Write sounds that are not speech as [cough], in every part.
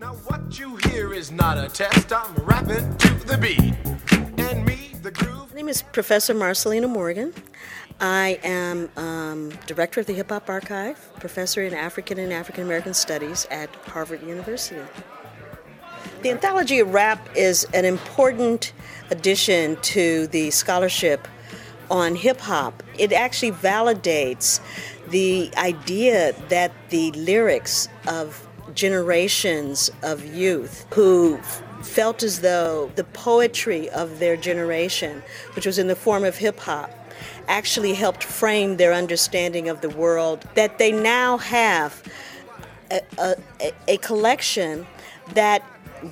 Now what you hear is not a test. I'm rapping to the beat. And me, the groove. My name is Professor Marcelina Morgan. I am um, director of the Hip Hop Archive, professor in African and African American Studies at Harvard University. The anthology of rap is an important addition to the scholarship on hip hop. It actually validates the idea that the lyrics of generations of youth who felt as though the poetry of their generation, which was in the form of hip hop, actually helped frame their understanding of the world, that they now have a, a, a collection that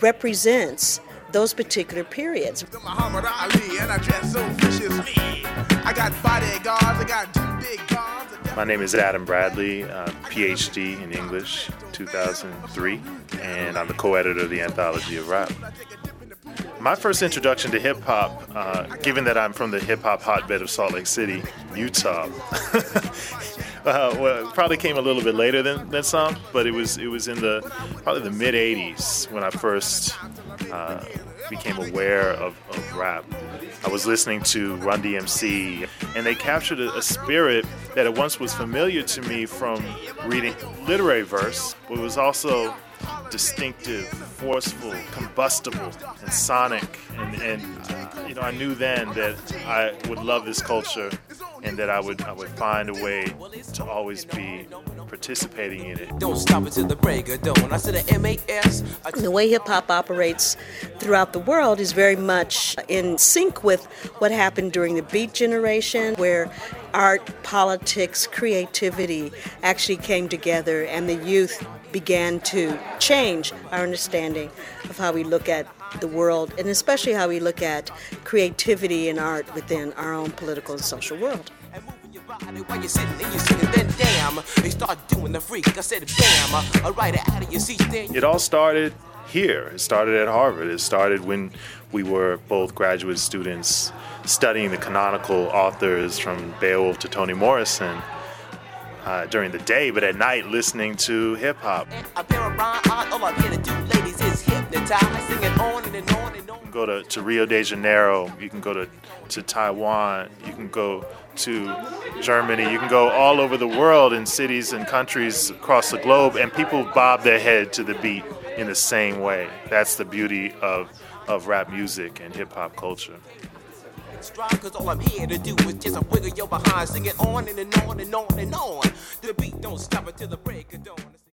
represents those particular periods. My name is Adam Bradley, uh, PhD in English, 2003, and I'm the co-editor of the Anthology of Rap. My first introduction to hip hop, uh, given that I'm from the hip hop hotbed of Salt Lake City, Utah, [laughs] uh, well, probably came a little bit later than, than some, but it was it was in the probably the mid '80s when I first uh, became aware of, of rap. I was listening to Run DMC, and they captured a, a, spirit that at once was familiar to me from reading literary verse, but was also distinctive, forceful, combustible, and sonic. And, and uh, you know, I knew then that I would love this culture, and that I would I would find a way to always be participating in it. Don't stop until the break of dawn. I said a M-A-S. The way hip hop operates throughout the world is very much in sync with what happened during the Beat generation, where art, politics, creativity actually came together, and the youth began to change our understanding of how we look at the world, and especially how we look at creativity and art within our own political and social world. It all started here. It started at Harvard. It started when we were both graduate students studying the canonical authors from Beowulf to Toni Morrison uh, during the day, but at night listening to hip hop. Go to, to Rio de Janeiro, you can go to, to Taiwan, you can go to Germany, you can go all over the world in cities and countries across the globe, and people bob their head to the beat in the same way. That's the beauty of, of rap music and hip hop culture cause all I'm here to do is just a wiggle your behind, sing it on and, and on and on and on. The beat don't stop until the break of dawn.